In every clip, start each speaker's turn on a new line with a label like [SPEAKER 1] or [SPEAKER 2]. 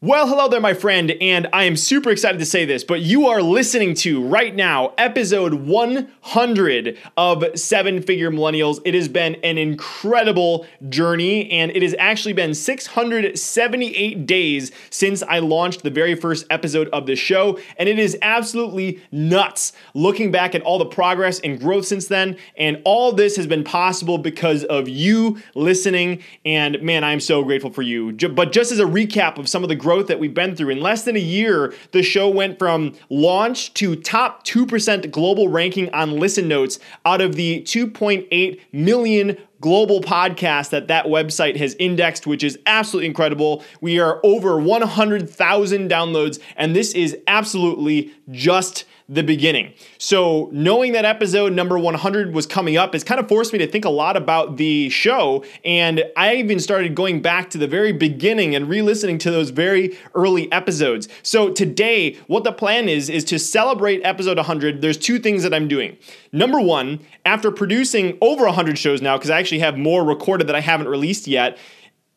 [SPEAKER 1] Well, hello there, my friend, and I am super excited to say this, but you are listening to right now episode 100 of Seven Figure Millennials. It has been an incredible journey, and it has actually been 678 days since I launched the very first episode of the show, and it is absolutely nuts looking back at all the progress and growth since then. And all this has been possible because of you listening, and man, I'm so grateful for you. But just as a recap of some of the growth that we've been through. In less than a year, the show went from launch to top 2% global ranking on listen notes out of the 2.8 million global podcast that that website has indexed, which is absolutely incredible. We are over 100,000 downloads, and this is absolutely just the beginning. So, knowing that episode number 100 was coming up has kind of forced me to think a lot about the show. And I even started going back to the very beginning and re listening to those very early episodes. So, today, what the plan is, is to celebrate episode 100. There's two things that I'm doing. Number one, after producing over 100 shows now, because I actually have more recorded that I haven't released yet,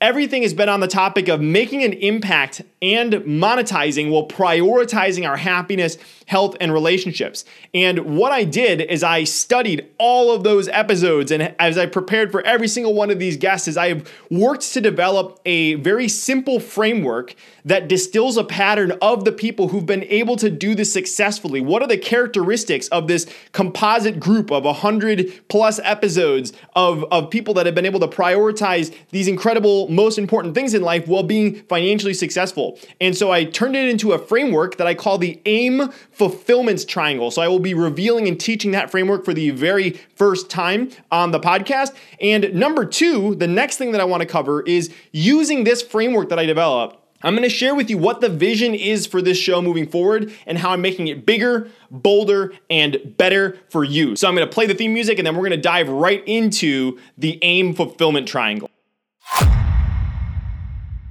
[SPEAKER 1] everything has been on the topic of making an impact and monetizing while prioritizing our happiness, health, and relationships. And what I did is I studied all of those episodes, and as I prepared for every single one of these guests, is I have worked to develop a very simple framework that distills a pattern of the people who've been able to do this successfully. What are the characteristics of this composite group of 100 plus episodes of, of people that have been able to prioritize these incredible, most important things in life while being financially successful? And so I turned it into a framework that I call the AIM Fulfillment Triangle. So I will be revealing and teaching that framework for the very first time on the podcast. And number two, the next thing that I want to cover is using this framework that I developed I'm going to share with you what the vision is for this show moving forward and how I'm making it bigger, bolder, and better for you. So I'm going to play the theme music and then we're going to dive right into the AIM fulfillment triangle.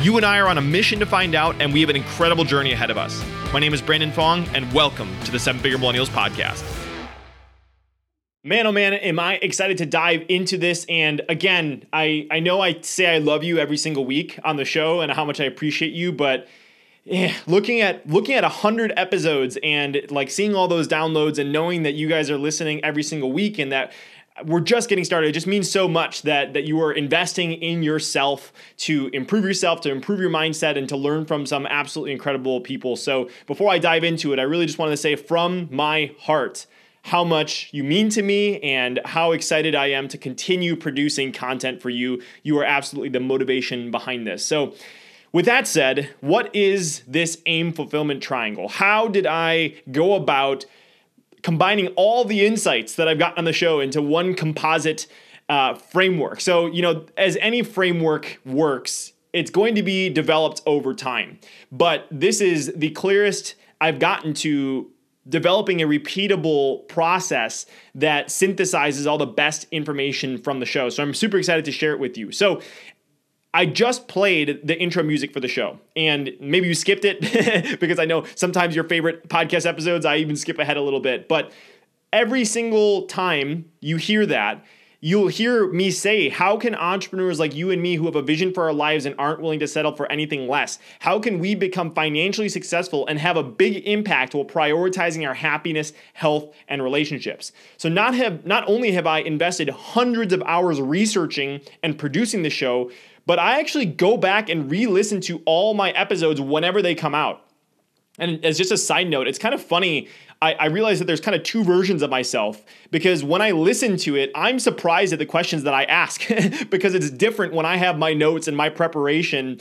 [SPEAKER 1] You and I are on a mission to find out, and we have an incredible journey ahead of us. My name is Brandon Fong, and welcome to the Seven Figure Millennials Podcast. Man, oh man, am I excited to dive into this. And again, I, I know I say I love you every single week on the show and how much I appreciate you, but yeah, looking at looking at 100 episodes and like seeing all those downloads and knowing that you guys are listening every single week and that we're just getting started. It just means so much that that you are investing in yourself to improve yourself, to improve your mindset, and to learn from some absolutely incredible people. So before I dive into it, I really just wanted to say from my heart how much you mean to me and how excited I am to continue producing content for you. You are absolutely the motivation behind this. So with that said, what is this AIM fulfillment triangle? How did I go about combining all the insights that I've gotten on the show into one composite uh, framework? So, you know, as any framework works, it's going to be developed over time. But this is the clearest I've gotten to developing a repeatable process that synthesizes all the best information from the show. So I'm super excited to share it with you. So I just played the intro music for the show, and maybe you skipped it because I know sometimes your favorite podcast episodes, I even skip ahead a little bit. But every single time you hear that, you'll hear me say, How can entrepreneurs like you and me who have a vision for our lives and aren't willing to settle for anything less, how can we become financially successful and have a big impact while prioritizing our happiness, health, and relationships? So, not, have, not only have I invested hundreds of hours researching and producing the show, but I actually go back and re listen to all my episodes whenever they come out. And as just a side note, it's kind of funny. I, I realize that there's kind of two versions of myself because when I listen to it, I'm surprised at the questions that I ask because it's different when I have my notes and my preparation,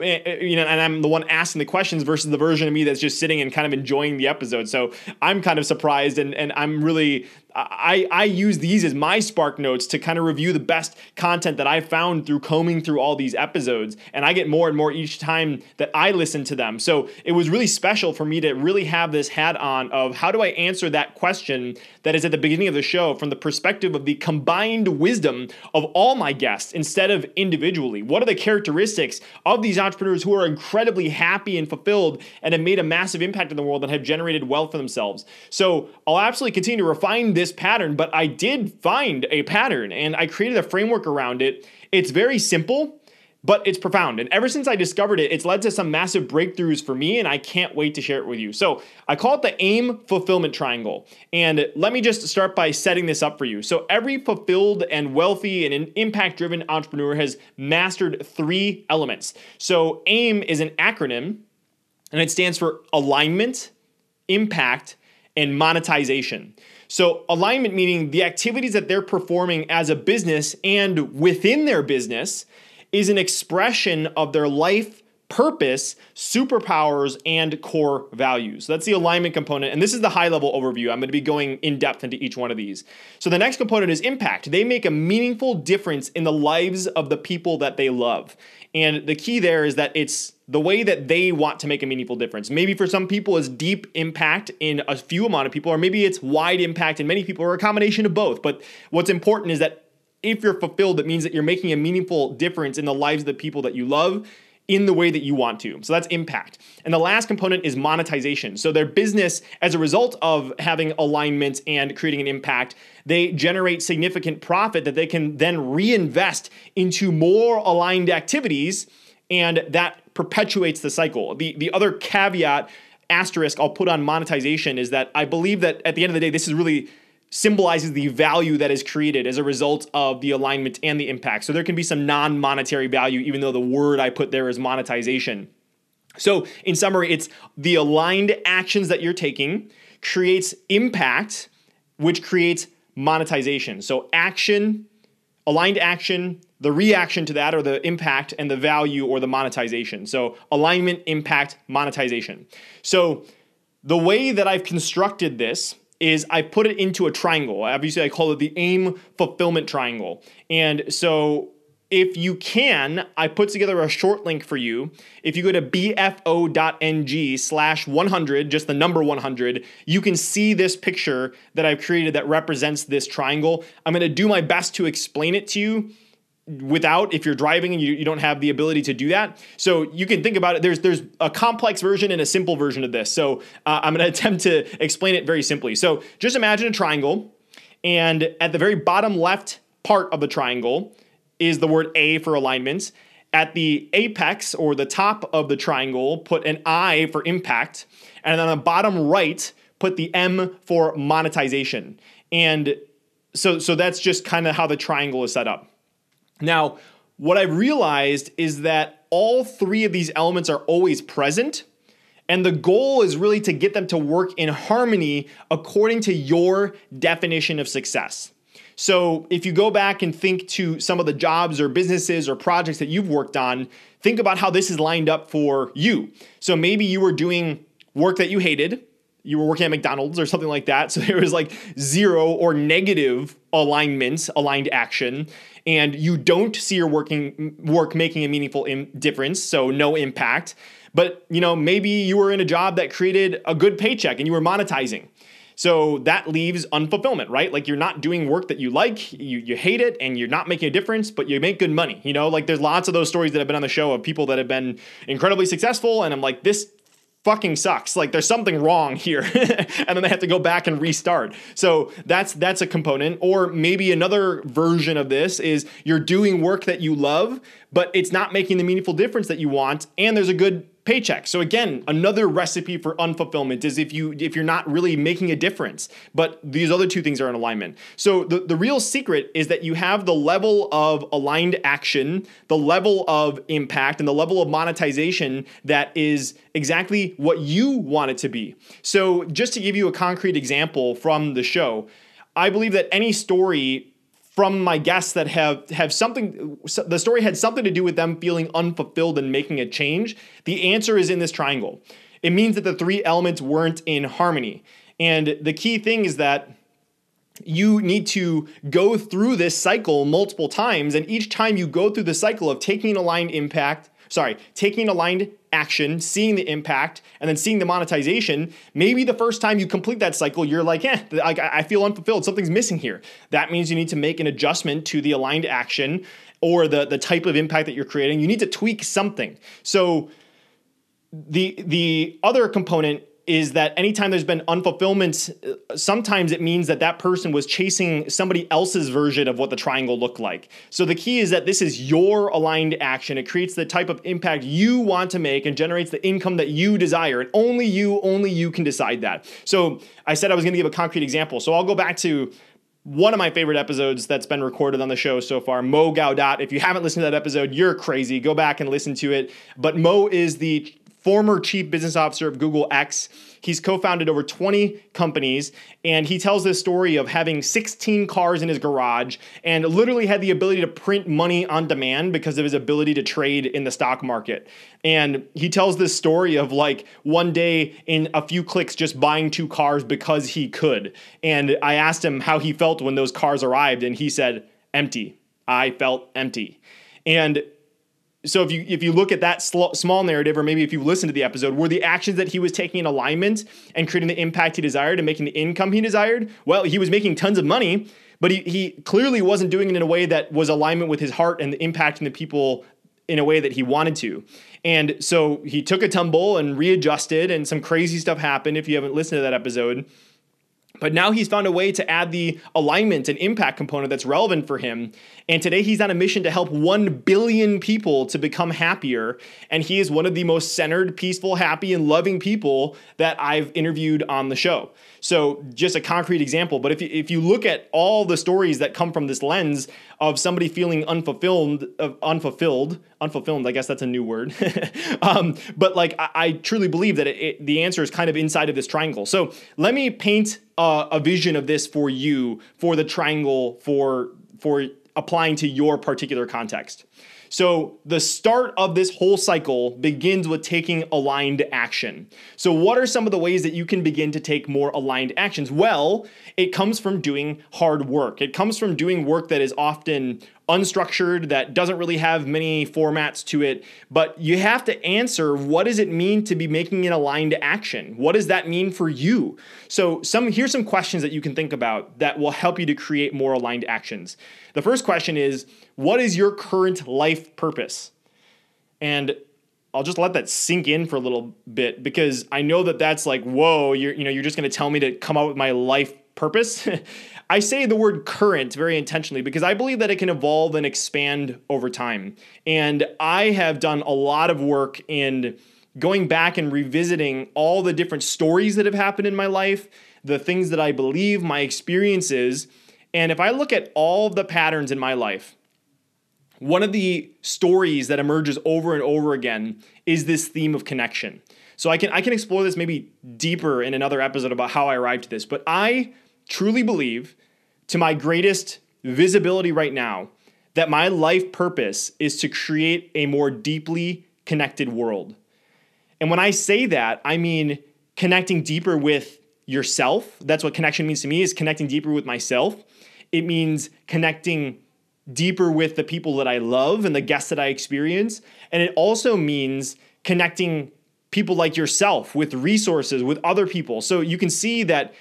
[SPEAKER 1] eh, eh, you know, and I'm the one asking the questions versus the version of me that's just sitting and kind of enjoying the episode. So I'm kind of surprised and, and I'm really I, I use these as my spark notes to kind of review the best content that I found through combing through all these episodes. And I get more and more each time that I listen to them. So it was really special for me to really have this hat on of how do I answer that question that is at the beginning of the show from the perspective of the combined wisdom of all my guests instead of individually. What are the characteristics of these entrepreneurs who are incredibly happy and fulfilled and have made a massive impact in the world and have generated wealth for themselves? So I'll absolutely continue to refine this pattern, but I did find a pattern and I created a framework around it. It's very simple but it's profound. And ever since I discovered it, it's led to some massive breakthroughs for me, and I can't wait to share it with you. So I call it the AIM fulfillment triangle. And let me just start by setting this up for you. So every fulfilled and wealthy and impact driven entrepreneur has mastered three elements. So AIM is an acronym, and it stands for alignment, impact, and monetization. So, alignment meaning the activities that they're performing as a business and within their business is an expression of their life purpose, superpowers, and core values. So that's the alignment component. And this is the high level overview. I'm going to be going in depth into each one of these. So the next component is impact. They make a meaningful difference in the lives of the people that they love. And the key there is that it's the way that they want to make a meaningful difference. Maybe for some people it's deep impact in a few amount of people, or maybe it's wide impact in many people, or a combination of both. But what's important is that if you're fulfilled, it means that you're making a meaningful difference in the lives of the people that you love in the way that you want to. So that's impact. And the last component is monetization. So their business, as a result of having alignment and creating an impact, they generate significant profit that they can then reinvest into more aligned activities, and that perpetuates the cycle. The, the other caveat, asterisk, I'll put on monetization is that I believe that at the end of the day, this is really symbolizes the value that is created as a result of the alignment and the impact. So there can be some non monetary value, even though the word I put there is monetization. So, in summary, it's the aligned actions that you're taking creates impact, which creates monetization. So, action, aligned action, the reaction to that, or the impact, and the value or the monetization. So, alignment, impact, monetization. So, the way that I've constructed this is I put it into a triangle. Obviously, I call it the aim fulfillment triangle. And so if you can, I put together a short link for you. If you go to bfo.ng slash 100, just the number 100, you can see this picture that I've created that represents this triangle. I'm gonna do my best to explain it to you without if you're driving and you, you don't have the ability to do that. So you can think about it there's there's a complex version and a simple version of this. So uh, i'm going to attempt to explain it very simply. So just imagine a triangle and at the very bottom left part of the triangle is the word a for alignment. At the apex or the top of the triangle put an i for impact. And on the bottom right put the m for monetization. And so so that's just kind of how the triangle is set up now, what I've realized is that all three of these elements are always present. And the goal is really to get them to work in harmony according to your definition of success. So, if you go back and think to some of the jobs or businesses or projects that you've worked on, think about how this is lined up for you. So, maybe you were doing work that you hated, you were working at McDonald's or something like that. So, there was like zero or negative alignments, aligned action and you don't see your working work making a meaningful Im- difference, so no impact. But you know, maybe you were in a job that created a good paycheck and you were monetizing. So that leaves unfulfillment, right? Like you're not doing work that you like, you, you hate it, and you're not making a difference, but you make good money. You know, like there's lots of those stories that have been on the show of people that have been incredibly successful, and I'm like, this fucking sucks. Like there's something wrong here. and then they have to go back and restart. So that's that's a component. Or maybe another version of this is you're doing work that you love, but it's not making the meaningful difference that you want, and there's a good paycheck. So again, another recipe for unfulfillment is if you if you're not really making a difference. But these other two things are in alignment. So the, the real secret is that you have the level of aligned action, the level of impact, and the level of monetization that is exactly what you want it to be. So just to give you a concrete example from the show, I believe that any story from my guests that have have something the story had something to do with them feeling unfulfilled and making a change. The answer is in this triangle. It means that the three elements weren't in harmony. And the key thing is that you need to go through this cycle multiple times. And each time you go through the cycle of taking aligned impact, sorry, taking aligned action, seeing the impact, and then seeing the monetization, maybe the first time you complete that cycle, you're like, eh, I, I feel unfulfilled. Something's missing here. That means you need to make an adjustment to the aligned action or the, the type of impact that you're creating. You need to tweak something. So the the other component is that anytime there's been unfulfillment, uh, sometimes it means that that person was chasing somebody else's version of what the triangle looked like. So the key is that this is your aligned action. It creates the type of impact you want to make and generates the income that you desire. And only you, only you can decide that. So I said I was going to give a concrete example. So I'll go back to one of my favorite episodes that's been recorded on the show so far, Mo Gaudat. If you haven't listened to that episode, you're crazy. Go back and listen to it. But Mo is the former chief business officer of Google X. He's co founded over 20 companies, and he tells this story of having 16 cars in his garage and literally had the ability to print money on demand because of his ability to trade in the stock market. And he tells this story of like one day in a few clicks just buying two cars because he could. And I asked him how he felt when those cars arrived, and he said, empty. I felt empty. And so if you if you look at that sl- small narrative or maybe if you listen to the episode were the actions that he was taking in alignment and creating the impact he desired and making the income he desired? Well he was making tons of money but he, he clearly wasn't doing it in a way that was alignment with his heart and impacting the people in a way that he wanted to. And so he took a tumble and readjusted and some crazy stuff happened if you haven't listened to that episode. But now he's found a way to add the alignment and impact component that's relevant for him. And today he's on a mission to help 1 billion people to become happier. And he is one of the most centered, peaceful, happy, and loving people that I've interviewed on the show. So, just a concrete example. But if you, if you look at all the stories that come from this lens of somebody feeling unfulfilled, uh, unfulfilled, unfulfilled, I guess that's a new word. um, but like, I, I, truly believe that it, it, the answer is kind of inside of this triangle. So, let me paint a, a vision of this for you for the triangle for for applying to your particular context. So, the start of this whole cycle begins with taking aligned action. So, what are some of the ways that you can begin to take more aligned actions? Well, it comes from doing hard work. It comes from doing work that is often unstructured, that doesn't really have many formats to it. But you have to answer what does it mean to be making an aligned action? What does that mean for you? So, some here's some questions that you can think about that will help you to create more aligned actions. The first question is what is your current life purpose? And I'll just let that sink in for a little bit because I know that that's like, whoa, you're you know, you're just going to tell me to come up with my life purpose. I say the word current very intentionally because I believe that it can evolve and expand over time. And I have done a lot of work in going back and revisiting all the different stories that have happened in my life, the things that I believe, my experiences. And if I look at all the patterns in my life, one of the stories that emerges over and over again is this theme of connection. So I can I can explore this maybe deeper in another episode about how I arrived to this, but I truly believe to my greatest visibility right now that my life purpose is to create a more deeply connected world. And when I say that, I mean connecting deeper with yourself. That's what connection means to me is connecting deeper with myself. It means connecting deeper with the people that I love and the guests that I experience. And it also means connecting people like yourself with resources, with other people. So you can see that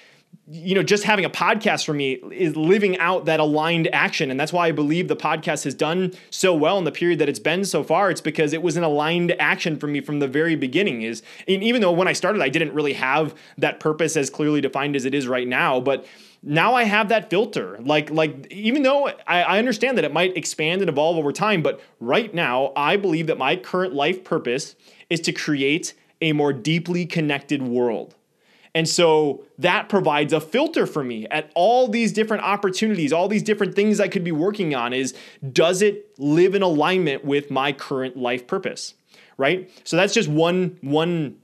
[SPEAKER 1] you know, just having a podcast for me is living out that aligned action. And that's why I believe the podcast has done so well in the period that it's been so far. It's because it was an aligned action for me from the very beginning. Is and even though when I started, I didn't really have that purpose as clearly defined as it is right now, but now I have that filter. Like, like even though I, I understand that it might expand and evolve over time, but right now I believe that my current life purpose is to create a more deeply connected world. And so that provides a filter for me at all these different opportunities, all these different things I could be working on is does it live in alignment with my current life purpose? Right? So that's just one one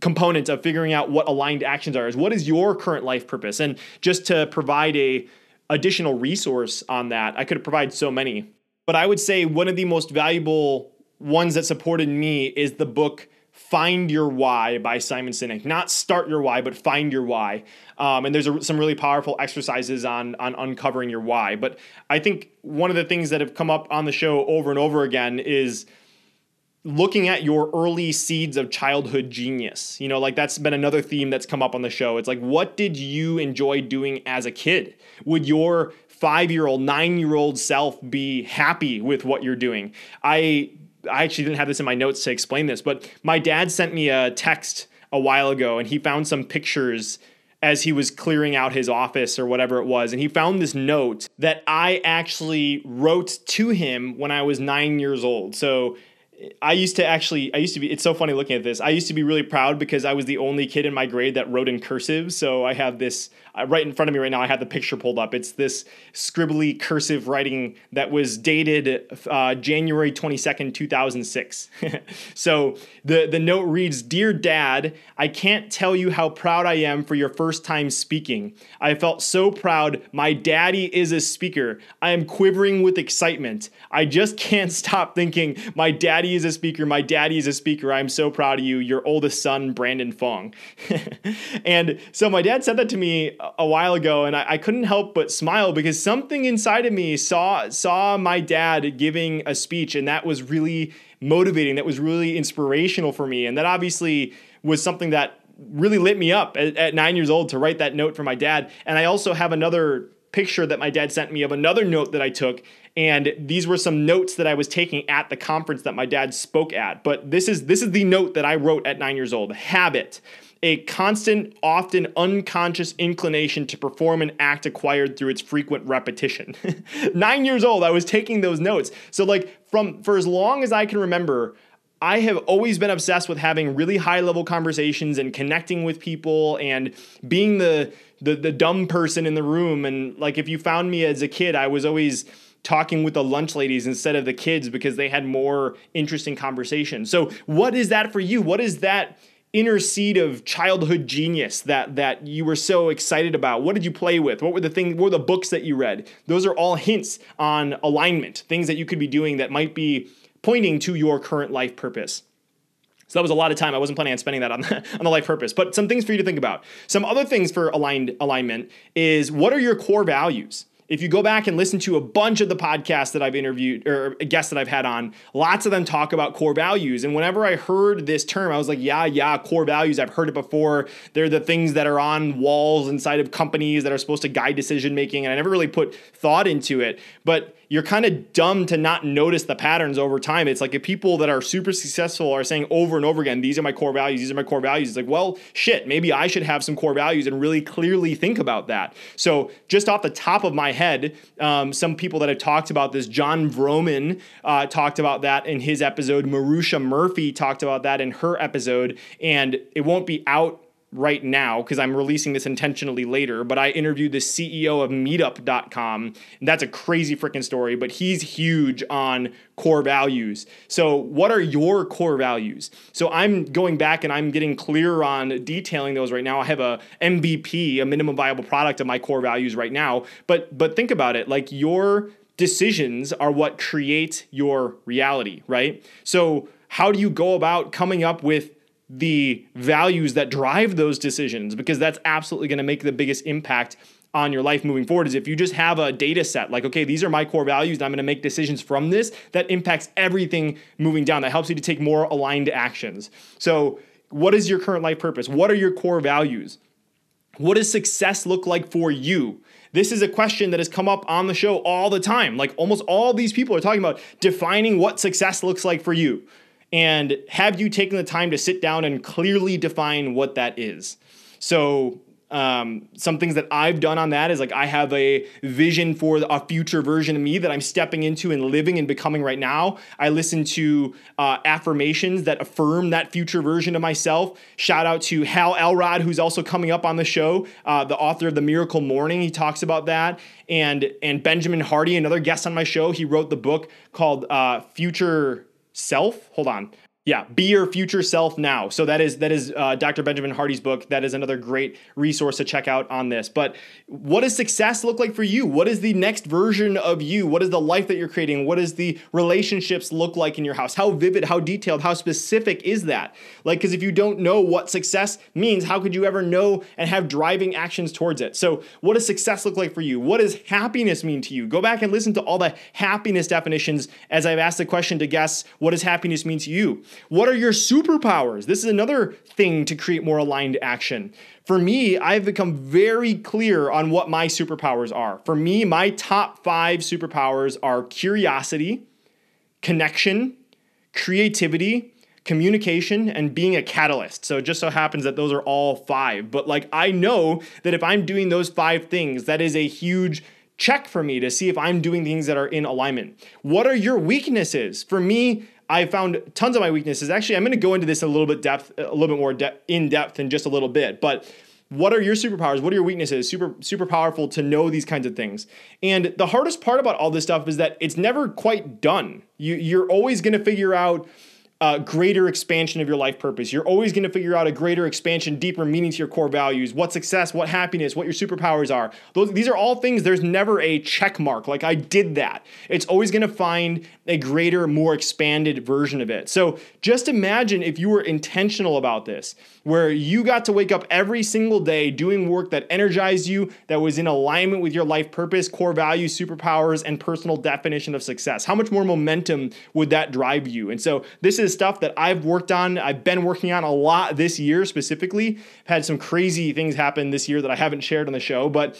[SPEAKER 1] component of figuring out what aligned actions are is what is your current life purpose and just to provide a additional resource on that i could provide so many but i would say one of the most valuable ones that supported me is the book Find Your Why by Simon Sinek. Not Start Your Why, but Find Your Why. Um, and there's a, some really powerful exercises on, on uncovering your why. But I think one of the things that have come up on the show over and over again is looking at your early seeds of childhood genius. You know, like that's been another theme that's come up on the show. It's like, what did you enjoy doing as a kid? Would your five year old, nine year old self be happy with what you're doing? I I actually didn't have this in my notes to explain this, but my dad sent me a text a while ago and he found some pictures as he was clearing out his office or whatever it was. And he found this note that I actually wrote to him when I was nine years old. So I used to actually, I used to be, it's so funny looking at this. I used to be really proud because I was the only kid in my grade that wrote in cursive. So I have this uh, right in front of me right now, I have the picture pulled up. It's this scribbly cursive writing that was dated uh, January 22nd, 2006. so the, the note reads Dear Dad, I can't tell you how proud I am for your first time speaking. I felt so proud. My daddy is a speaker. I am quivering with excitement. I just can't stop thinking, My daddy is a speaker. My daddy is a speaker. I'm so proud of you. Your oldest son, Brandon Fong. and so my dad said that to me a while ago, and I, I, couldn't help but smile because something inside of me saw saw my dad giving a speech, and that was really motivating. That was really inspirational for me, and that obviously was something that really lit me up at, at nine years old to write that note for my dad. And I also have another picture that my dad sent me of another note that I took. And these were some notes that I was taking at the conference that my dad spoke at. But this is this is the note that I wrote at nine years old. Habit a constant, often unconscious inclination to perform an act acquired through its frequent repetition. Nine years old, I was taking those notes. So, like, from for as long as I can remember, I have always been obsessed with having really high level conversations and connecting with people and being the, the the dumb person in the room. And like, if you found me as a kid, I was always talking with the lunch ladies instead of the kids because they had more interesting conversations. So, what is that for you? What is that? inner seed of childhood genius that that you were so excited about? What did you play with? What were the things? What were the books that you read? Those are all hints on alignment, things that you could be doing that might be pointing to your current life purpose. So that was a lot of time. I wasn't planning on spending that on the, on the life purpose, but some things for you to think about. Some other things for aligned alignment is what are your core values? If you go back and listen to a bunch of the podcasts that I've interviewed or guests that I've had on, lots of them talk about core values. And whenever I heard this term, I was like, yeah, yeah, core values. I've heard it before. They're the things that are on walls inside of companies that are supposed to guide decision making. And I never really put thought into it. But you're kind of dumb to not notice the patterns over time. It's like if people that are super successful are saying over and over again, these are my core values, these are my core values. It's like, well, shit, maybe I should have some core values and really clearly think about that. So, just off the top of my head, um, some people that have talked about this, John Vroman uh, talked about that in his episode. Marusha Murphy talked about that in her episode, and it won't be out right now because I'm releasing this intentionally later, but I interviewed the CEO of meetup.com. And that's a crazy freaking story, but he's huge on core values. So, what are your core values? So, I'm going back and I'm getting clear on detailing those right now. I have a MVP, a minimum viable product of my core values right now, but but think about it, like your decisions are what create your reality, right? So, how do you go about coming up with the values that drive those decisions because that's absolutely going to make the biggest impact on your life moving forward is if you just have a data set like okay these are my core values and i'm going to make decisions from this that impacts everything moving down that helps you to take more aligned actions. So what is your current life purpose? What are your core values? What does success look like for you? This is a question that has come up on the show all the time. Like almost all these people are talking about defining what success looks like for you and have you taken the time to sit down and clearly define what that is? So, um, some things that I've done on that is like I have a vision for a future version of me that I'm stepping into and living and becoming right now. I listen to uh, affirmations that affirm that future version of myself. Shout out to Hal Elrod, who's also coming up on the show, uh, the author of The Miracle Morning. He talks about that. And, and Benjamin Hardy, another guest on my show, he wrote the book called uh, Future self. Hold on.
[SPEAKER 2] Yeah, be your future self now. So that is that is uh, Dr. Benjamin Hardy's book. That is another great resource to check out on this. But what does success look like for you? What is the next version of you? What is the life that you're creating? What does the relationships look like in your house? How vivid, how detailed, how specific is that? Like, because if you don't know what success means, how could you ever know and have driving actions towards it? So, what does success look like for you? What does happiness mean to you? Go back and listen to all the happiness definitions as I've asked the question to guess what does happiness mean to you? What are your superpowers? This is another thing to create more aligned action. For me, I've become very clear on what my superpowers are. For me, my top five superpowers are curiosity, connection, creativity, communication, and being a catalyst. So it just so happens that those are all five. But like, I know that if I'm doing those five things, that is a huge check for me to see if I'm doing things that are in alignment. What are your weaknesses? For me, I found tons of my weaknesses. Actually, I'm going to go into this a little bit depth, a little bit more de- in depth in just a little bit. But what are your superpowers? What are your weaknesses? Super, super powerful to know these kinds of things. And the hardest part about all this stuff is that it's never quite done. You, you're always going to figure out uh, greater expansion of your life purpose. You're always going to figure out a greater expansion, deeper meaning to your core values, what success, what happiness, what your superpowers are. Those, these are all things, there's never a check mark, like I did that. It's always going to find a greater, more expanded version of it. So just imagine if you were intentional about this, where you got to wake up every single day doing work that energized you, that was in alignment with your life purpose, core values, superpowers, and personal definition of success. How much more momentum would that drive you? And so this is is stuff that I've worked on. I've been working on a lot this year specifically. I've had some crazy things happen this year that I haven't shared on the show, but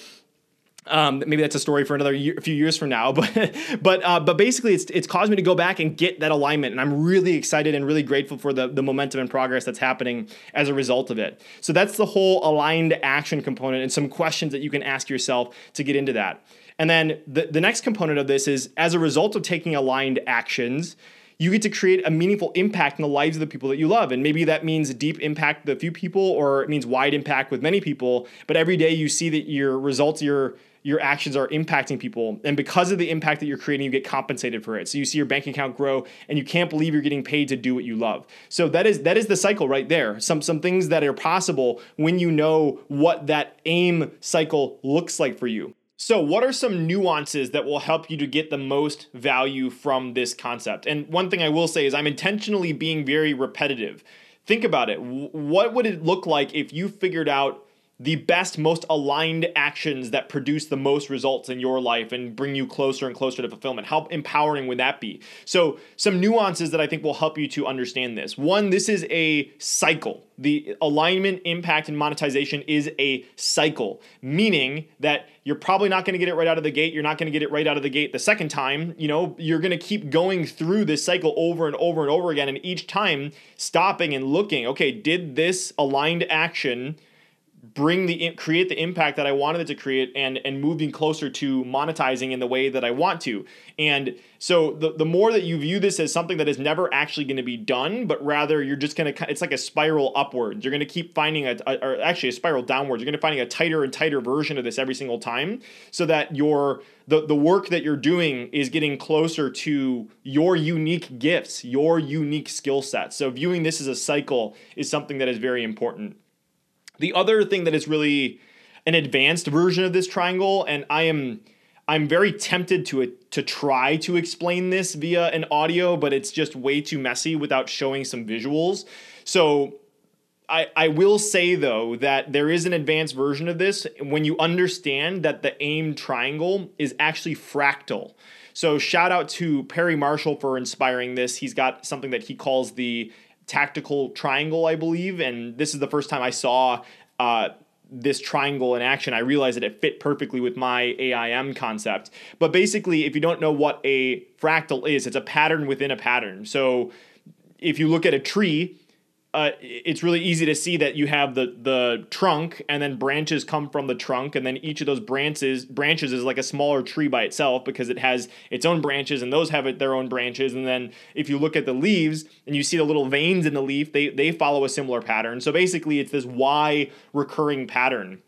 [SPEAKER 2] um, maybe that's a story for another year, a few years from now, but but uh, but basically, it's it's caused me to go back and get that alignment, and I'm really excited and really grateful for the the momentum and progress that's happening as a result of it. So that's the whole aligned action component, and some questions that you can ask yourself to get into that. And then the the next component of this is as a result of taking aligned actions, you get to create a meaningful impact in the lives of the people that you love. And maybe that means deep impact with a few people or it means wide impact with many people. But every day you see that your results, your your actions are impacting people. And because of the impact that you're creating, you get compensated for it. So you see your bank account grow and you can't believe you're getting paid to do what you love. So that is that is the cycle right there. Some some things that are possible when you know what that aim cycle looks like for you. So, what are some nuances that will help you to get the most value from this concept? And one thing I will say is I'm intentionally being very repetitive. Think about it. What would it look like if you figured out the best, most aligned actions that produce the most results in your life and bring you closer and closer to fulfillment. How empowering would that be? So, some nuances that I think will help you to understand this. One, this is a cycle. The alignment, impact, and monetization is a cycle, meaning that you're probably not going to get it right out of the gate. You're not going to get it right out of the gate the second time. You know, you're going to keep going through this cycle over and over and over again. And each time stopping and looking, okay, did this aligned action bring the create the impact that I wanted it to create and and moving closer to monetizing in the way that I want to. And so the the more that you view this as something that is never actually going to be done, but rather you're just going to it's like a spiral upwards. You're going to keep finding a, a, or actually a spiral downwards. You're going to finding a tighter and tighter version of this every single time so that your the, the work that you're doing is getting closer to your unique gifts, your unique skill sets. So viewing this as a cycle is something that is very important. The other thing that is really an advanced version of this triangle, and I am I'm very tempted to to try to explain this via an audio, but it's just way too messy without showing some visuals. So I, I will say though that there is an advanced version of this when you understand that the aim triangle is actually fractal. So shout out to Perry Marshall for inspiring this. He's got something that he calls the tactical triangle, I believe. And this is the first time I saw uh, this triangle in action. I realized that it fit perfectly with my AIM concept. But basically, if you don't know what a fractal is, it's a pattern within a pattern. So if you look at a tree, uh, it's really easy to see that you have the the trunk and then branches come from the trunk. And then each of those branches branches is like a smaller tree by itself because it has its own branches and those have their own branches. And then if you look at the leaves and you see the little veins in the leaf they they follow a similar pattern. So basically it's this y recurring pattern.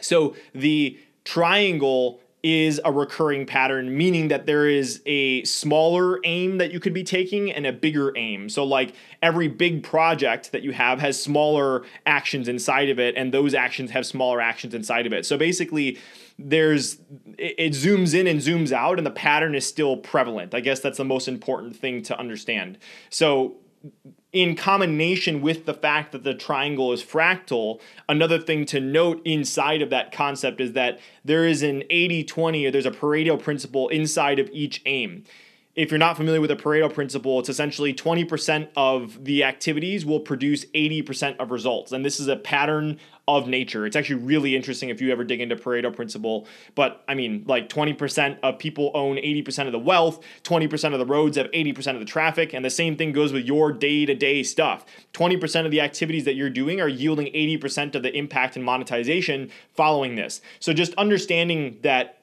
[SPEAKER 2] So the triangle is a recurring pattern, meaning that there is a smaller aim that you could be taking and a bigger aim. So, like every big project that you have has smaller actions inside of it, and those actions have smaller actions inside of it. So, basically, there's it, it zooms in and zooms out, and the pattern is still prevalent. I guess that's the most important thing to understand. So, in combination with the fact that the triangle is fractal, another thing to note inside of that concept is that there is an 80 20 or there's a Pareto principle inside of each aim if you're not familiar with the Pareto principle, it's essentially 20% of the activities will produce 80% of results. And this is a pattern of nature. It's actually really interesting if you ever dig into Pareto principle. But I mean, like 20% of people own 80% of the wealth, 20% of the roads have 80% of the traffic, and the same thing goes with your day-to-day stuff. 20% of the activities that you're doing are yielding 80% of the impact and monetization following this. So just understanding that,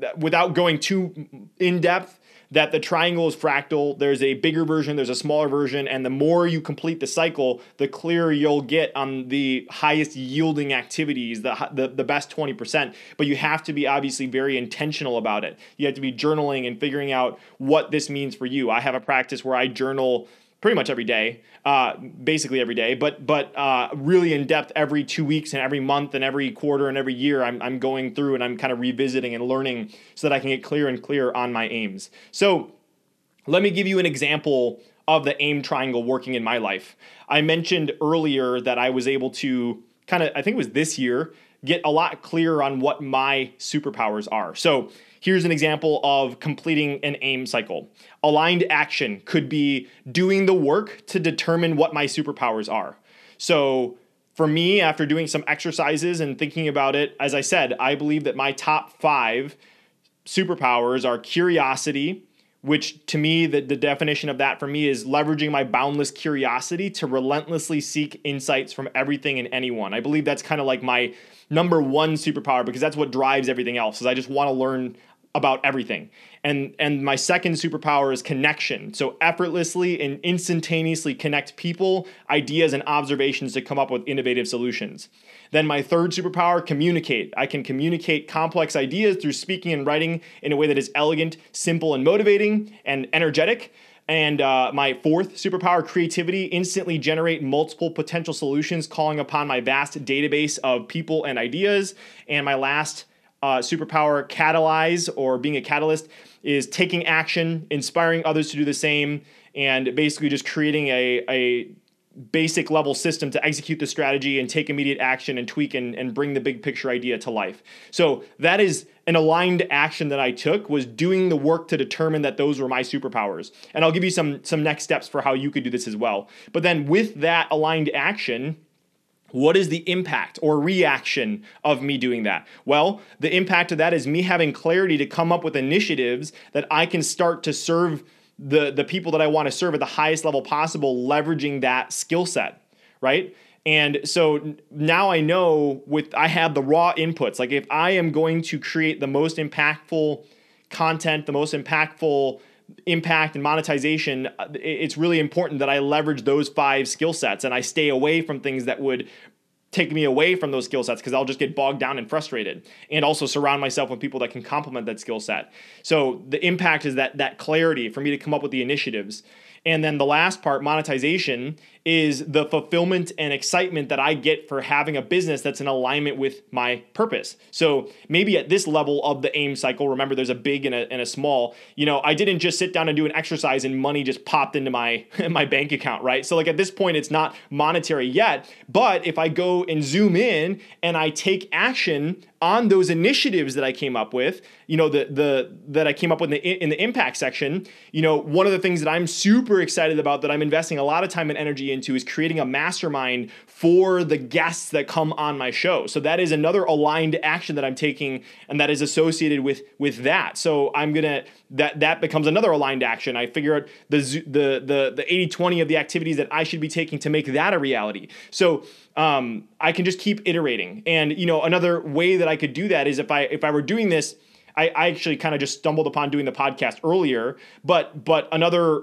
[SPEAKER 2] that without going too in depth, that the triangle is fractal. There's a bigger version, there's a smaller version, and the more you complete the cycle, the clearer you'll get on the highest yielding activities, the, the, the best 20%. But you have to be obviously very intentional about it. You have to be journaling and figuring out what this means for you. I have a practice where I journal pretty much every day, uh, basically every day, but but uh, really in depth every two weeks and every month and every quarter and every year. I'm I'm going through and I'm kind of revisiting and learning so that I can get clear and clear on my aims. So let me give you an example of the aim triangle working in my life. I mentioned earlier that I was able to kind of I think it was this year get a lot clearer on what my superpowers are. So Here's an example of completing an aim cycle. Aligned action could be doing the work to determine what my superpowers are. So, for me, after doing some exercises and thinking about it, as I said, I believe that my top five superpowers are curiosity, which to me, the, the definition of that for me is leveraging my boundless curiosity to relentlessly seek insights from everything and anyone. I believe that's kind of like my number one superpower because that's what drives everything else is I just want to learn about everything. And and my second superpower is connection. So effortlessly and instantaneously connect people, ideas and observations to come up with innovative solutions. Then my third superpower, communicate. I can communicate complex ideas through speaking and writing in a way that is elegant, simple and motivating and energetic. And uh, my fourth superpower, creativity, instantly generate multiple potential solutions, calling upon my vast database of people and ideas. And my last uh, superpower catalyze or being a catalyst is taking action, inspiring others to do the same, and basically just creating a, a basic level system to execute the strategy and take immediate action and tweak and, and bring the big picture idea to life. So that is an aligned action that I took was doing the work to determine that those were my superpowers. And I'll give you some some next steps for how you could do this as well. But then with that aligned action, what is the impact or reaction of me doing that? Well, the impact of that is me having clarity to come up with initiatives that I can start to serve the, the people that I want to serve at the highest level possible, leveraging that skill set, right? And so now I know with I have the raw inputs. Like if I am going to create the most impactful content, the most impactful impact and monetization, uh, it's really important that I leverage those five skill sets and I stay away from things that would take me away from those skill sets because I'll just get bogged down and frustrated. And also surround myself with people that can complement that skill set. So the impact is that that clarity for me to come up with the initiatives. And then the last part, monetization, is the fulfillment and excitement that I get for having a business that's in alignment with my purpose. So maybe at this level of the aim cycle, remember there's a big and a, and a small, you know, I didn't just sit down and do an exercise and money just popped into my, my bank account, right? So like at this point, it's not monetary yet, but if I go and zoom in and I take action on those initiatives that I came up with, you know, the the that I came up with in the, in the impact section, you know, one of the things that I'm super excited about that I'm investing a lot of time and energy into is creating a mastermind for the guests that come on my show. So that is another aligned action that I'm taking and that is associated with with that. So I'm going to that that becomes another aligned action. I figure out the the the the 80/20 of the activities that I should be taking to make that a reality. So um, I can just keep iterating. And you know, another way that I could do that is if I if I were doing this, I, I actually kind of just stumbled upon doing the podcast earlier. But but another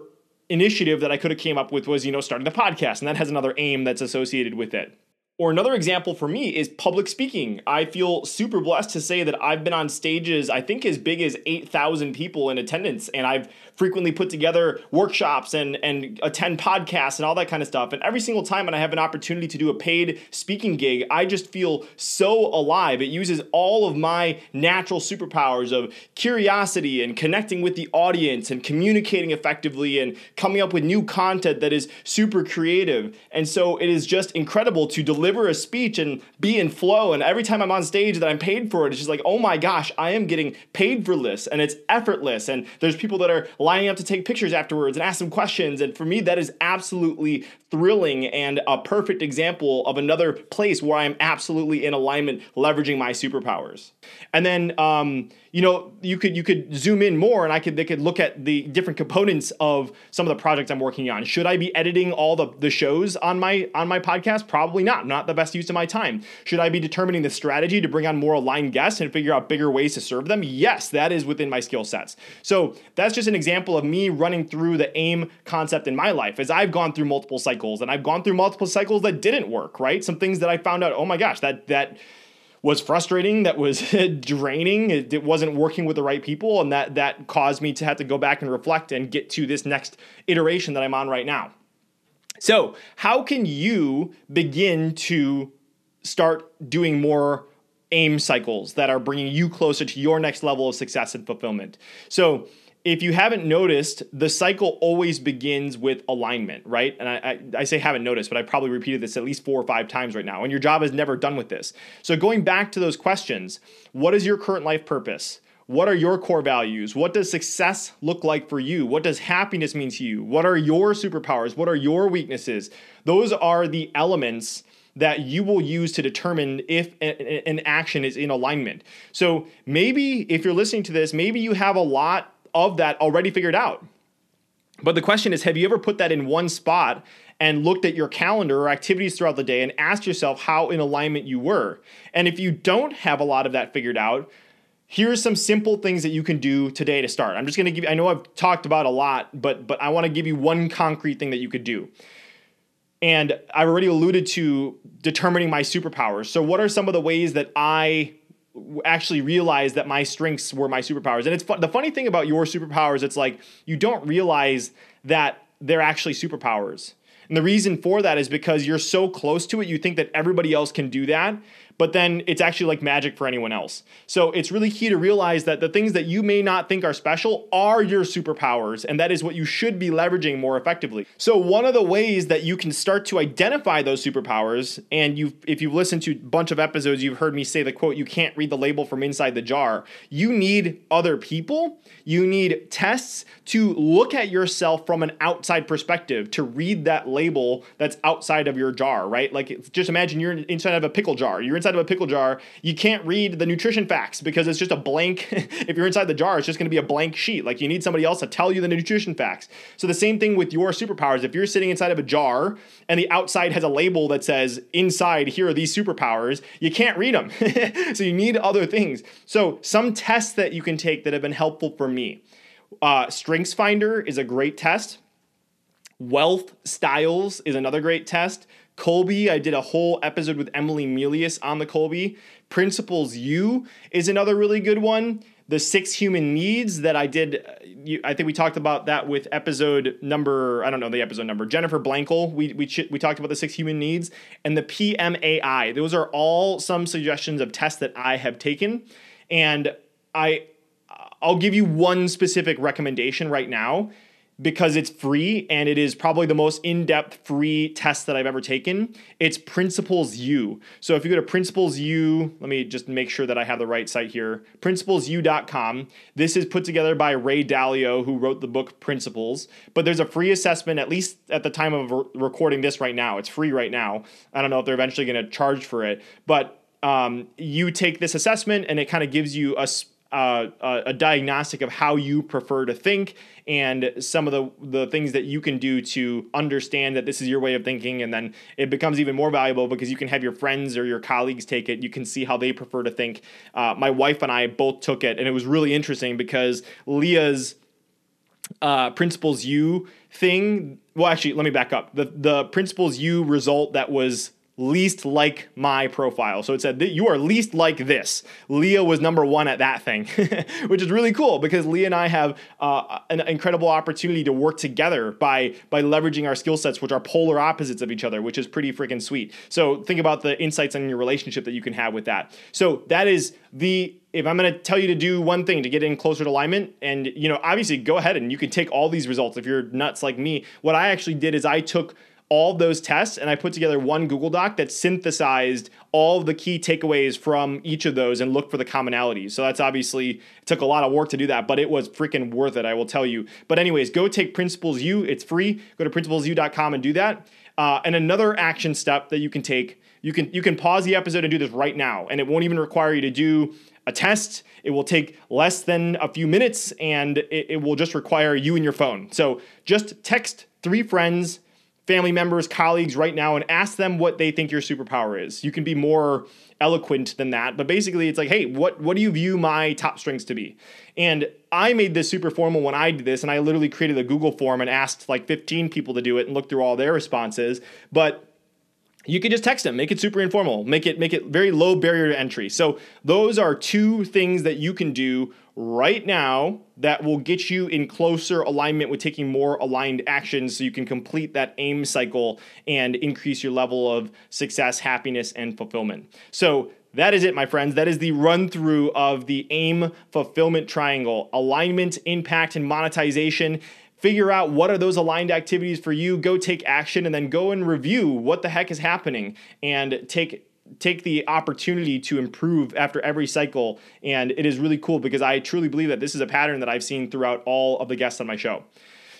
[SPEAKER 2] initiative that I could have came up with was you know starting the podcast, and that has another aim that's associated with it Or another example for me is public speaking. I feel super blessed to say that I've been on stages, I think as big as 8,000 people in attendance, and I've frequently put together workshops and, and attend podcasts and all that kind of stuff. And every single time when I have an opportunity to do a paid speaking gig, I just feel so alive. It uses all of my natural superpowers of curiosity and connecting with the audience and communicating effectively and coming up with new content that is super creative. And so it is just incredible to deliver deliver a speech and be in flow. And every time I'm on stage that I'm paid for it, it's just like, oh my gosh, I am getting paid for this and it's effortless. And there's people that are lining up to take pictures afterwards and ask some questions. And for me, that is absolutely thrilling and a perfect example of another place where I'm absolutely in alignment, leveraging my superpowers. And then, um, you know, you could you could zoom in more, and I could they could look at the different components of some of the projects I'm working on. Should I be editing all the the shows on my on my podcast? Probably not. Not the best use of my time. Should I be determining the strategy to bring on more aligned guests and figure out bigger ways to serve them? Yes, that is within my skill sets. So that's just an example of me running through the AIM concept in my life as I've gone through multiple cycles and I've gone through multiple cycles that didn't work. Right, some things that I found out. Oh my gosh, that that was frustrating, that was draining. It, it, wasn't working with the right people, and that that caused me to have to go back and reflect and get to this next iteration that I'm on right now. So, how can you begin to start doing more aim cycles that are bringing you closer to your next level of success and fulfillment? So, if you haven't noticed, the cycle always begins with alignment, right? And I, I, I, say haven't noticed, but I probably repeated this at least four or five times right now. And your job is never done with this. So going back to those questions, what is your current life purpose? What are your core values? What does success look like for you? What does happiness mean to you? What are your superpowers? What are your weaknesses? Those are the elements that you will use to determine if an action is in alignment. So maybe if you're listening to this, maybe you have a lot of that already figured out. But the question is have you ever put that in one spot and looked at your calendar or activities throughout the day and asked yourself how in alignment you were? And if you don't have a lot of that figured out, here's some simple things that you can do today to start. I'm just going to give I know I've talked about a lot, but but I want to give you one concrete thing that you could do. And I've already alluded to determining my superpowers. So what are some of the ways that I actually realized that my strengths were my superpowers. And it's fun. The funny thing about your superpowers, it's like you don't realize that they're actually superpowers. And the reason for that is because you're so close to it, you think that everybody else can do that but then it's actually like magic for anyone else. So it's really key to realize that the things that you may not think are special are your superpowers, and that is what you should be leveraging more effectively. So one of the ways that you can start to identify those superpowers, and you if you've listened to a bunch of episodes, you've heard me say the quote, you can't read the label from inside the jar. You need other people, you need tests to look at yourself from an outside perspective to read that label that's outside of your jar, right? Like just imagine you're inside of a pickle jar. You're inside inside of a pickle jar, you can't read the nutrition facts because it's just a blank. if you're inside the jar, it's just going to be a blank sheet. Like you need somebody else to tell you the nutrition facts. So the same thing with your superpowers. If you're sitting inside of a jar and the outside has a label that says inside here are these superpowers, you can't read them. so you need other things. So some tests that you can take that have been helpful for me. Uh, Strengths Finder is a great test. Wealth Styles is another great test. Kolbe, I did a whole episode with Emily Melius on the Kolbe. Principles U is another really good one. The six human needs that I did, uh, I think we talked about that with episode number, I don't know the episode number, Jennifer Blankel. We, we, we talked about the six human needs and the PMAI. Those are all some suggestions of tests that I have taken. And I, I'll give you one specific recommendation right now because it's free and it is probably the most in-depth free test that I've ever taken. It's Principles U. So if you go to Principles U, let me just make sure that I have the right site here. Principlesu.com. This is put together by Ray Dalio, who wrote the book Principles. But there's a free assessment, at least at the time of re- recording this right now. It's free right now. I don't know if they're eventually going to charge for it, but um, you take this assessment and it kind of gives you a uh, a diagnostic of how you prefer to think and some of the, the things that you can do to understand that this is your way of thinking. And then it becomes even more valuable because you can have your friends or your colleagues take it. You can see how they prefer to think. Uh, my wife and I both took it, and it was really interesting because Leah's uh, Principles U thing. Well, actually, let me back up. The the Principles U result that was least like my profile. So it said that you are least like this. Leah was number one at that thing, which is really cool because Leah and I have uh, an incredible opportunity to work together by by leveraging our skill sets, which are polar opposites of each other, which is pretty freaking sweet. So think about the insights on your relationship that you can have with that. So that is the if I'm going to tell you to do one thing to get in closer to alignment, and you know, obviously go ahead and you can take all these results if you're nuts like me. What I actually did is I took all those tests and I put together one Google Doc that synthesized all the key takeaways from each of those and looked for the commonalities. So that's obviously took a lot of work to do that, but it was freaking worth it, I will tell you. But anyways, go take Principles U. It's free. Go to principlesU.com and do that. Uh, and another action step that you can take, you can you can pause the episode and do this right now, and it won't even require you to do a test. It will take less than a few minutes, and it, it will just require you and your phone. So just text three friends family members, colleagues right now and ask them what they think your superpower is. You can be more eloquent than that, but basically it's like, hey, what what do you view my top strengths to be? And I made this super formal when I did this, and I literally created a Google form and asked like 15 people to do it and look through all their responses. But you can just text them make it super informal make it make it very low barrier to entry so those are two things that you can do right now that will get you in closer alignment with taking more aligned actions so you can complete that aim cycle and increase your level of success happiness and fulfillment. So that is it, my friends. That is the run through of the AIM fulfillment triangle. Alignment, impact, and monetization. Figure out what are those aligned activities for you. Go take action and then go and review what the heck is happening and take take the opportunity to improve after every cycle and it is really cool because i truly believe that this is a pattern that i've seen throughout all of the guests on my show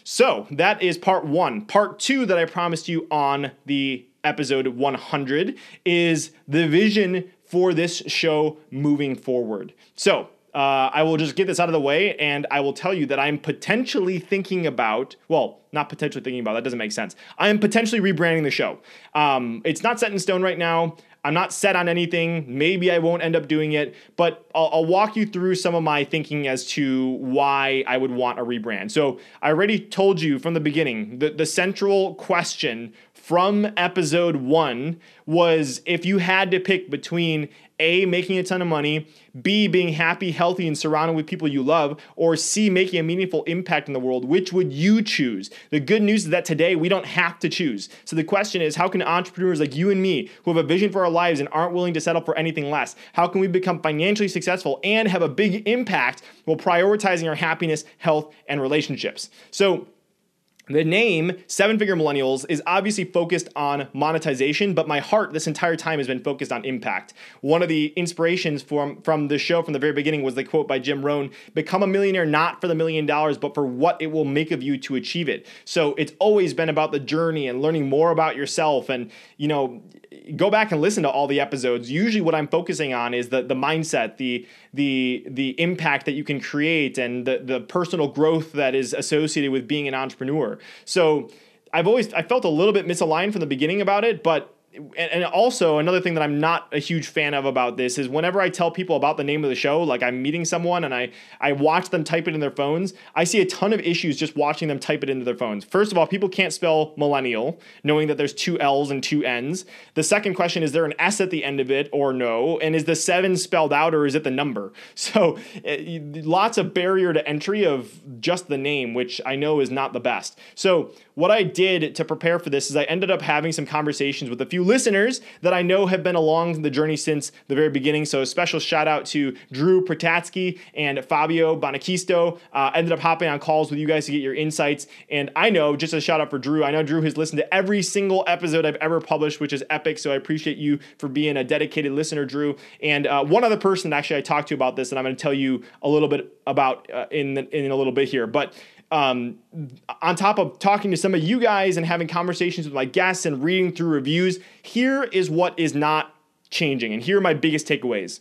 [SPEAKER 2] so that is part one part two that i promised you on the episode 100 is the vision for this show moving forward so uh, I will just get this out of the way and I will tell you that I'm potentially thinking about, well, not potentially thinking about, that doesn't make sense. I am potentially rebranding the show. Um, it's not set in stone right now. I'm not set on anything. Maybe I won't end up doing it, but I'll, I'll, walk you through some of my thinking as to why I would want a rebrand. So I already told you from the beginning the, the central question from episode one was if you had to pick between A, making a ton of money, B, being happy, healthy, and surrounded with people you love, or C, making a meaningful impact in the world, which would you choose? The good news is that today we don't have to choose. So the question is how can entrepreneurs like you and me, who have a vision for our lives and aren't willing to settle for anything less, how can we become financially successful and have a big impact while prioritizing our happiness, health, and relationships? So, the name Seven Figure Millennials is obviously focused on monetization, but my heart this entire time has been focused on impact. One of the inspirations from, from the show from the very beginning was the quote by Jim Rohn Become a millionaire not for the million dollars, but for what it will make of you to achieve it. So it's always been about the journey and learning more about yourself. And, you know, go back and listen to all the episodes. Usually, what I'm focusing on is the, the mindset, the, the the impact that you can create and the, the personal growth that is associated with being an entrepreneur. So I've always I felt a little bit misaligned from the beginning about it, but and also another thing that I'm not a huge fan of about this is whenever I tell people about the name of the show, like I'm meeting someone and I I watch them type it in their phones, I see a ton of issues just watching them type it into their phones. First of all, people can't spell millennial, knowing that there's two L's and two N's. The second question is there an S at the end of it or no? And is the seven spelled out or is it the number? So eh, lots of barrier to entry of just the name, which I know is not the best. So what I did to prepare for this is I ended up having some conversations with a few listeners that I know have been along the journey since the very beginning. So a special shout out to Drew Protatsky and Fabio Bonaquisto. Uh, ended up hopping on calls with you guys to get your insights. And I know, just a shout out for Drew, I know Drew has listened to every single episode I've ever published, which is epic. So I appreciate you for being a dedicated listener, Drew. And uh, one other person actually I talked to about this, and I'm going to tell you a little bit about uh, in in a little bit here, but um, on top of talking to some of you guys and having conversations with my guests and reading through reviews, here is what is not changing. And here are my biggest takeaways.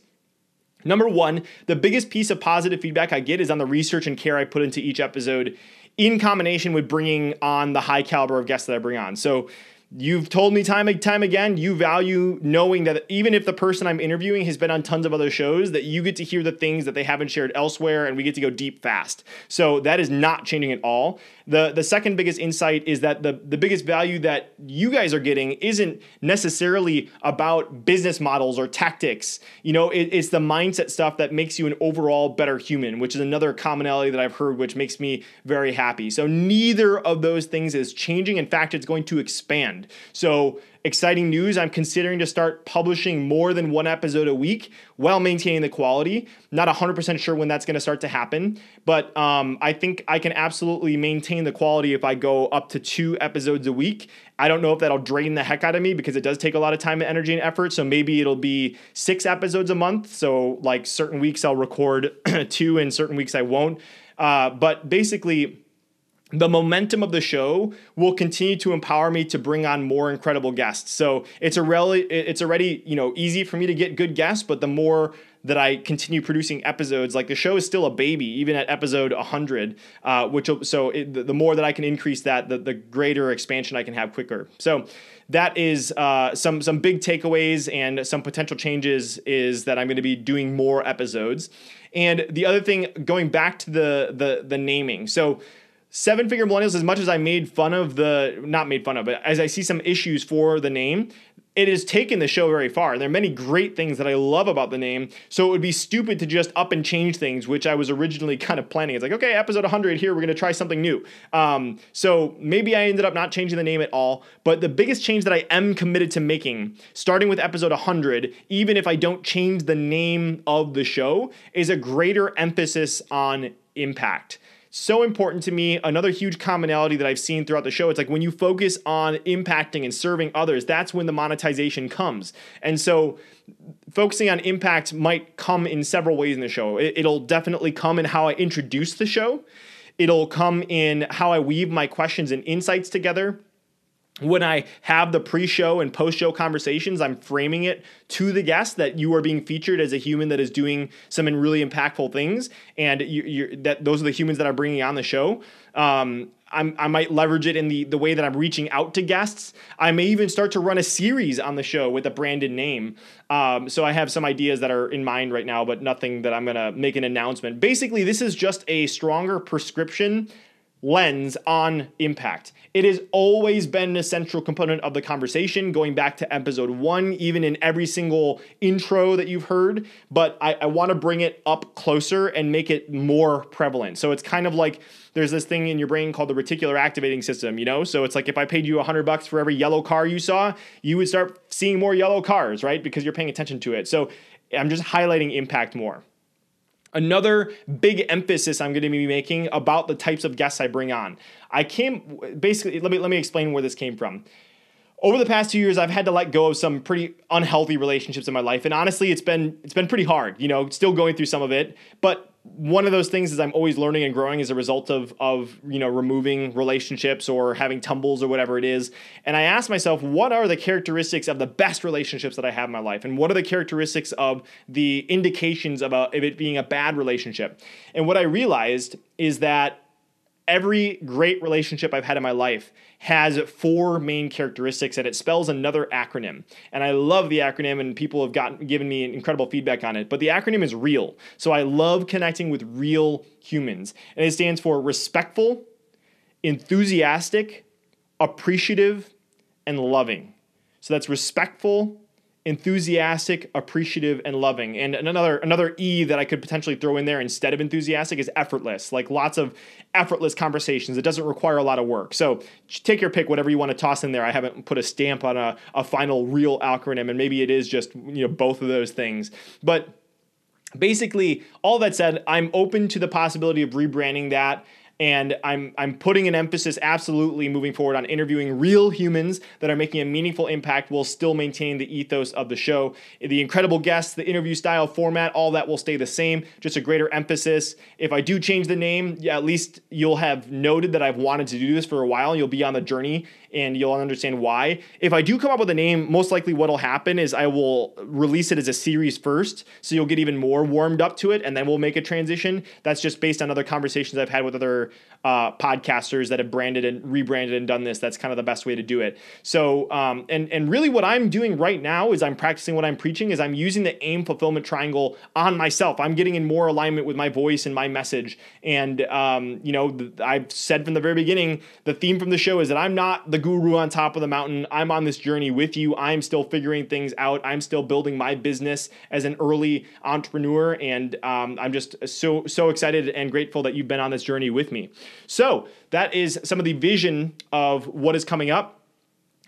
[SPEAKER 2] Number one, the biggest piece of positive feedback I get is on the research and care I put into each episode in combination with bringing on the high caliber of guests that I bring on. So, You've told me time and time again you value knowing that even if the person I'm interviewing has been on tons of other shows, that you get to hear the things that they haven't shared elsewhere and we get to go deep fast. So that is not changing at all. The the second biggest insight is that the the biggest value that you guys are getting isn't necessarily about business models or tactics. You know, it, it's the mindset stuff that makes you an overall better human, which is another commonality that I've heard, which makes me very happy. So neither of those things is changing. In fact, it's going to expand. So exciting news. I'm considering to start publishing more than one episode a week while maintaining the quality. Not 100% sure when that's going to start to happen but um, i think i can absolutely maintain the quality if i go up to two episodes a week. I don't know if that'll drain the heck out of me because it does take a lot of time and energy and effort so maybe it'll be six episodes a month. So like certain weeks i'll record two and certain weeks i won't. Uh, but basically the momentum of the show will continue to empower me to bring on more incredible guests. So it's a really it's already you know easy for me to get good guests, but the more that I continue producing episodes, like the show is still a baby, even at episode 100. Uh, which so it, the, more that I can increase that, the, the greater expansion I can have quicker. So that is uh, some some big takeaways and some potential changes is that I'm going to be doing more episodes. And the other thing, going back to the the the naming, so Seven Figure Millennials, as much as I made fun of the, not made fun of, but as I see some issues for the name, it has taken the show very far. There are many great things that I love about the name. So it would be stupid to just up and change things, which I was originally kind of planning. It's like, okay, episode 100 here, we're going to try something new. Um, so maybe I ended up not changing the name at all. But the biggest change that I am committed to making, starting with episode 100, even if I don't change the name of the show, is a greater emphasis on impact so important to me. Another huge commonality that I've seen throughout the show. It's like when you focus on impacting and serving others, that's when the monetization comes. And so focusing on impact might come in several ways in the show. It'll definitely come in how I introduce the show. It'll come in how I weave my questions and insights together when I have the pre-show and post-show conversations, I'm framing it to the guest that you are being featured as a human that is doing some really impactful things, and you're that those are the humans that I'm bringing on the show. Um, i might leverage it in the, the way that I'm reaching out to guests. I may even start to run a series on the show with a branded name. Um, so I have some ideas that are in mind right now, but nothing that I'm going to make an announcement. Basically, this is just a stronger prescription lens on impact. It has always been an essential component of the conversation, going back to episode one, even in every single intro that you've heard. But I, I want to bring it up closer and make it more prevalent. So it's kind of like there's this thing in your brain called the reticular activating system, you know? So it's like if I paid you a hundred bucks for every yellow car you saw, you would start seeing more yellow cars, right? Because you're paying attention to it. So I'm just highlighting impact more. Another big emphasis I'm going to be making about the types of guests I bring on. I came basically let me let me explain where this came from. Over the past two years, I've had to let go of some pretty unhealthy relationships in my life, and honestly, it's been it's been pretty hard. You know, still going through some of it, but one of those things is I'm always learning and growing as a result of of you know removing relationships or having tumbles or whatever it is. And I ask myself, what are the characteristics of the best relationships that I have in my life, and what are the characteristics of the indications of, a, of it being a bad relationship? And what I realized is that every great relationship I've had in my life has four main characteristics and it spells another acronym. And I love the acronym and people have gotten given me incredible feedback on it. But the acronym is REAL. So I love connecting with real humans. And it stands for respectful, enthusiastic, appreciative, and loving. So that's respectful, enthusiastic, appreciative, and loving. And another another E that I could potentially throw in there instead of enthusiastic is effortless. Like lots of effortless conversations. It doesn't require a lot of work. So take your pick, whatever you want to toss in there. I haven't put a stamp on a, a final real acronym, and maybe it is just you know both of those things. But basically, all that said, I'm open to the possibility of rebranding that and I'm I'm putting an emphasis absolutely moving forward on interviewing real humans that are making a meaningful impact while still maintaining the ethos of the show. The incredible guests, the interview style, format, all that will stay the same, just a greater emphasis. If I do change the name, at least you'll have noted that I've wanted to do this for a while. You'll be on the journey and you'll understand why. If I do come up with a name, most likely what'll happen is I will release it as a series first, so you'll get even more warmed up to it, and then we'll make a transition. That's just based on other conversations I've had with other uh, podcasters that have branded and rebranded and done this. That's kind of the best way to do it. So, um, and and really, what I'm doing right now is I'm practicing what I'm preaching. Is I'm using the aim fulfillment triangle on myself. I'm getting in more alignment with my voice and my message. And um, you know, I've said from the very beginning, the theme from the show is that I'm not the guru on top of the mountain. I'm on this journey with you. I'm still figuring things out. I'm still building my business as an early entrepreneur, and um, I'm just so so excited and grateful that you've been on this journey with me. So that is some of the vision of what is coming up.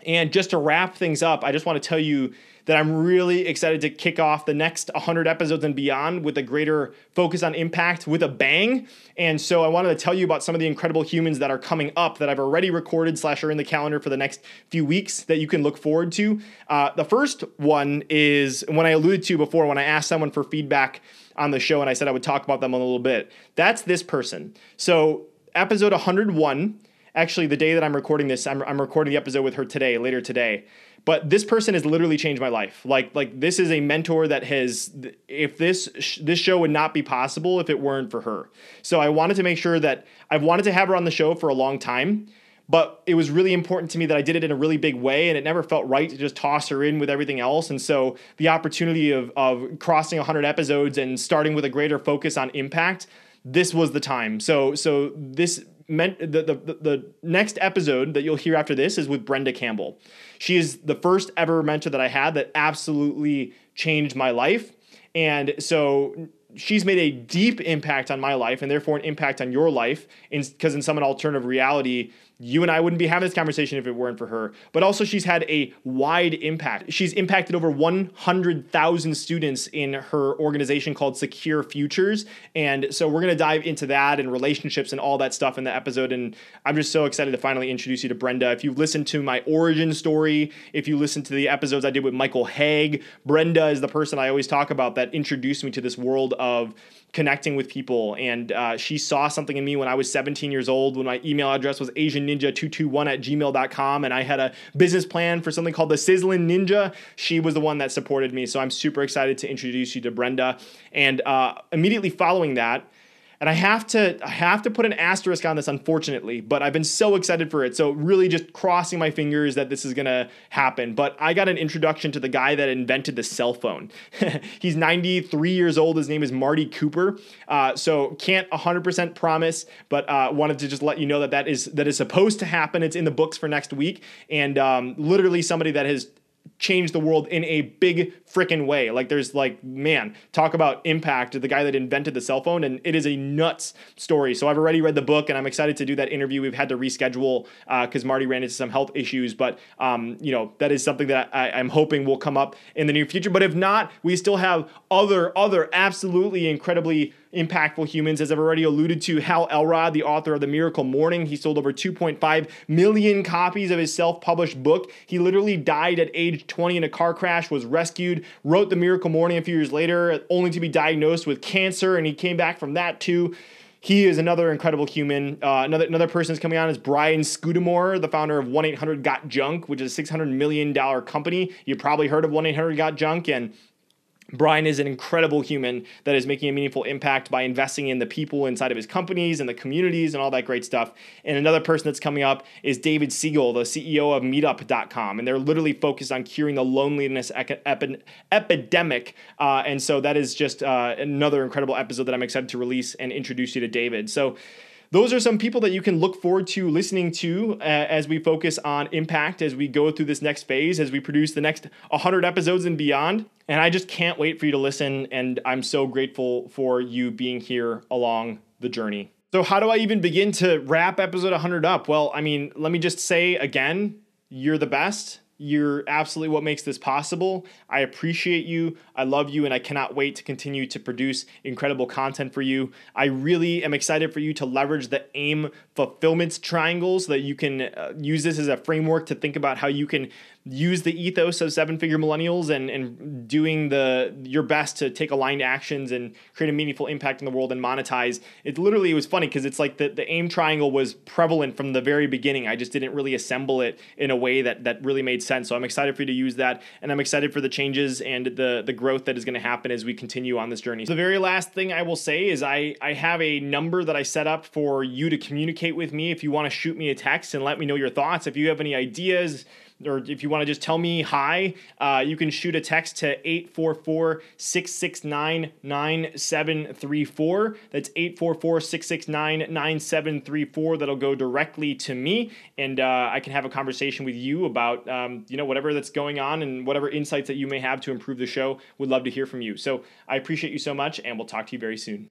[SPEAKER 2] And just to wrap things up, I just want to tell you that I'm really excited to kick off the next 100 episodes and beyond with a greater focus on impact with a bang. And so I wanted to tell you about some of the incredible humans that are coming up that I've already recorded slash are in the calendar for the next few weeks that you can look forward to. Uh, the first one is when I alluded to before when I asked someone for feedback on the show and I said I would talk about them a little bit. That's this person. So episode 101. Actually, the day that I'm recording this, I'm, I'm recording the episode with her today, later today. But this person has literally changed my life. Like, like this is a mentor that has. If this this show would not be possible if it weren't for her. So I wanted to make sure that I've wanted to have her on the show for a long time but it was really important to me that I did it in a really big way, and it never felt right to just toss her in with everything else. And so the opportunity of of crossing 100 episodes and starting with a greater focus on impact this was the time. So so this meant the, the the next episode that you'll hear after this is with Brenda Campbell. She is the first ever mentor that I had that absolutely changed my life. And so she's made a deep impact on my life and therefore an impact on your life because in, in some alternative reality you and I wouldn't be having this conversation if it weren't for her. But also, she's had a wide impact. She's impacted over 100,000 students in her organization called Secure Futures. And so, we're going to dive into that and relationships and all that stuff in the episode. And I'm just so excited to finally introduce you to Brenda. If you've listened to my origin story, if you listen to the episodes I did with Michael Haig, Brenda is the person I always talk about that introduced me to this world of connecting with people. And uh, she saw something in me when I was 17 years old, when my email address was asianninja221 at gmail.com. And I had a business plan for something called the Sizzling Ninja. She was the one that supported me. So I'm super excited to introduce you to Brenda. And uh, immediately following that, and I have to I have to put an asterisk on this unfortunately, but I've been so excited for it. So really just crossing my fingers that this is to happen. But I got an introduction to the guy that invented the cell phone. He's 93 years old. His name is Marty Cooper. Uh, so can't 100% promise, but uh, wanted to just let you know that that is that is supposed to happen. It's in the books for next week, and um, literally somebody that has changed the world in a big freaking way. Like there's like man, talk about impact. The guy that invented the cell phone, and it is a nuts story. So I've already read the book, and I'm excited to do that interview. We've had to reschedule because uh, Marty ran into some health issues, but um, you know that is something that I, I'm hoping will come up in the near future. But if not, we still have other other absolutely incredibly impactful humans. As I've already alluded to, Hal Elrod, the author of The Miracle Morning, he sold over 2.5 million copies of his self published book. He literally died at age 20 in a car crash, was rescued, wrote The Miracle Morning a few years later, only to be diagnosed with cancer, and he came back from that too. He is another incredible human. Uh, another another person is coming on is Brian Scudamore, the founder of 1 800 Got Junk, which is a $600 million company. You probably heard of 1 800 Got Junk, and Brian is an incredible human that is making a meaningful impact by investing in the people inside of his companies and the communities and all that great stuff. And another person that's coming up is David Siegel, the CEO of Meetup.com. And they're literally focused on curing the loneliness epi- epidemic. Uh, and so that is just uh, another incredible episode that I'm excited to release and introduce you to David. So those are some people that you can look forward to listening to uh, as we focus on impact as we go through this next phase, as we produce the next 100 episodes and beyond. And I just can't wait for you to listen. And I'm so grateful for you being here along the journey. So, how do I even begin to wrap episode 100 up? Well, I mean, let me just say again, you're the best. You're absolutely what makes this possible. I appreciate you. I love you, and I cannot wait to continue to produce incredible content for you. I really am excited for you to leverage the AIM fulfillment triangle so that you can uh, use this as a framework to think about how you can use the ethos of seven figure millennials and, and doing the your best to take aligned actions and create a meaningful impact in the world and monetize. It literally it was funny because it's like the, the aim triangle was prevalent from the very beginning. I just didn't really assemble it in a way that that really made sense. So I'm excited for you to use that and I'm excited for the changes and the the growth that is going to happen as we continue on this journey. So the very last thing I will say is I I have a number that I set up for you to communicate with me if you want to shoot me a text and let me know your thoughts. If you have any ideas, or if you want to just tell me hi, uh, you can shoot a text to 844 669 9734. That's 844 669 9734. That'll go directly to me, and uh, I can have a conversation with you about um, you know whatever that's going on and whatever insights that you may have to improve the show. Would love to hear from you. So I appreciate you so much, and we'll talk to you very soon.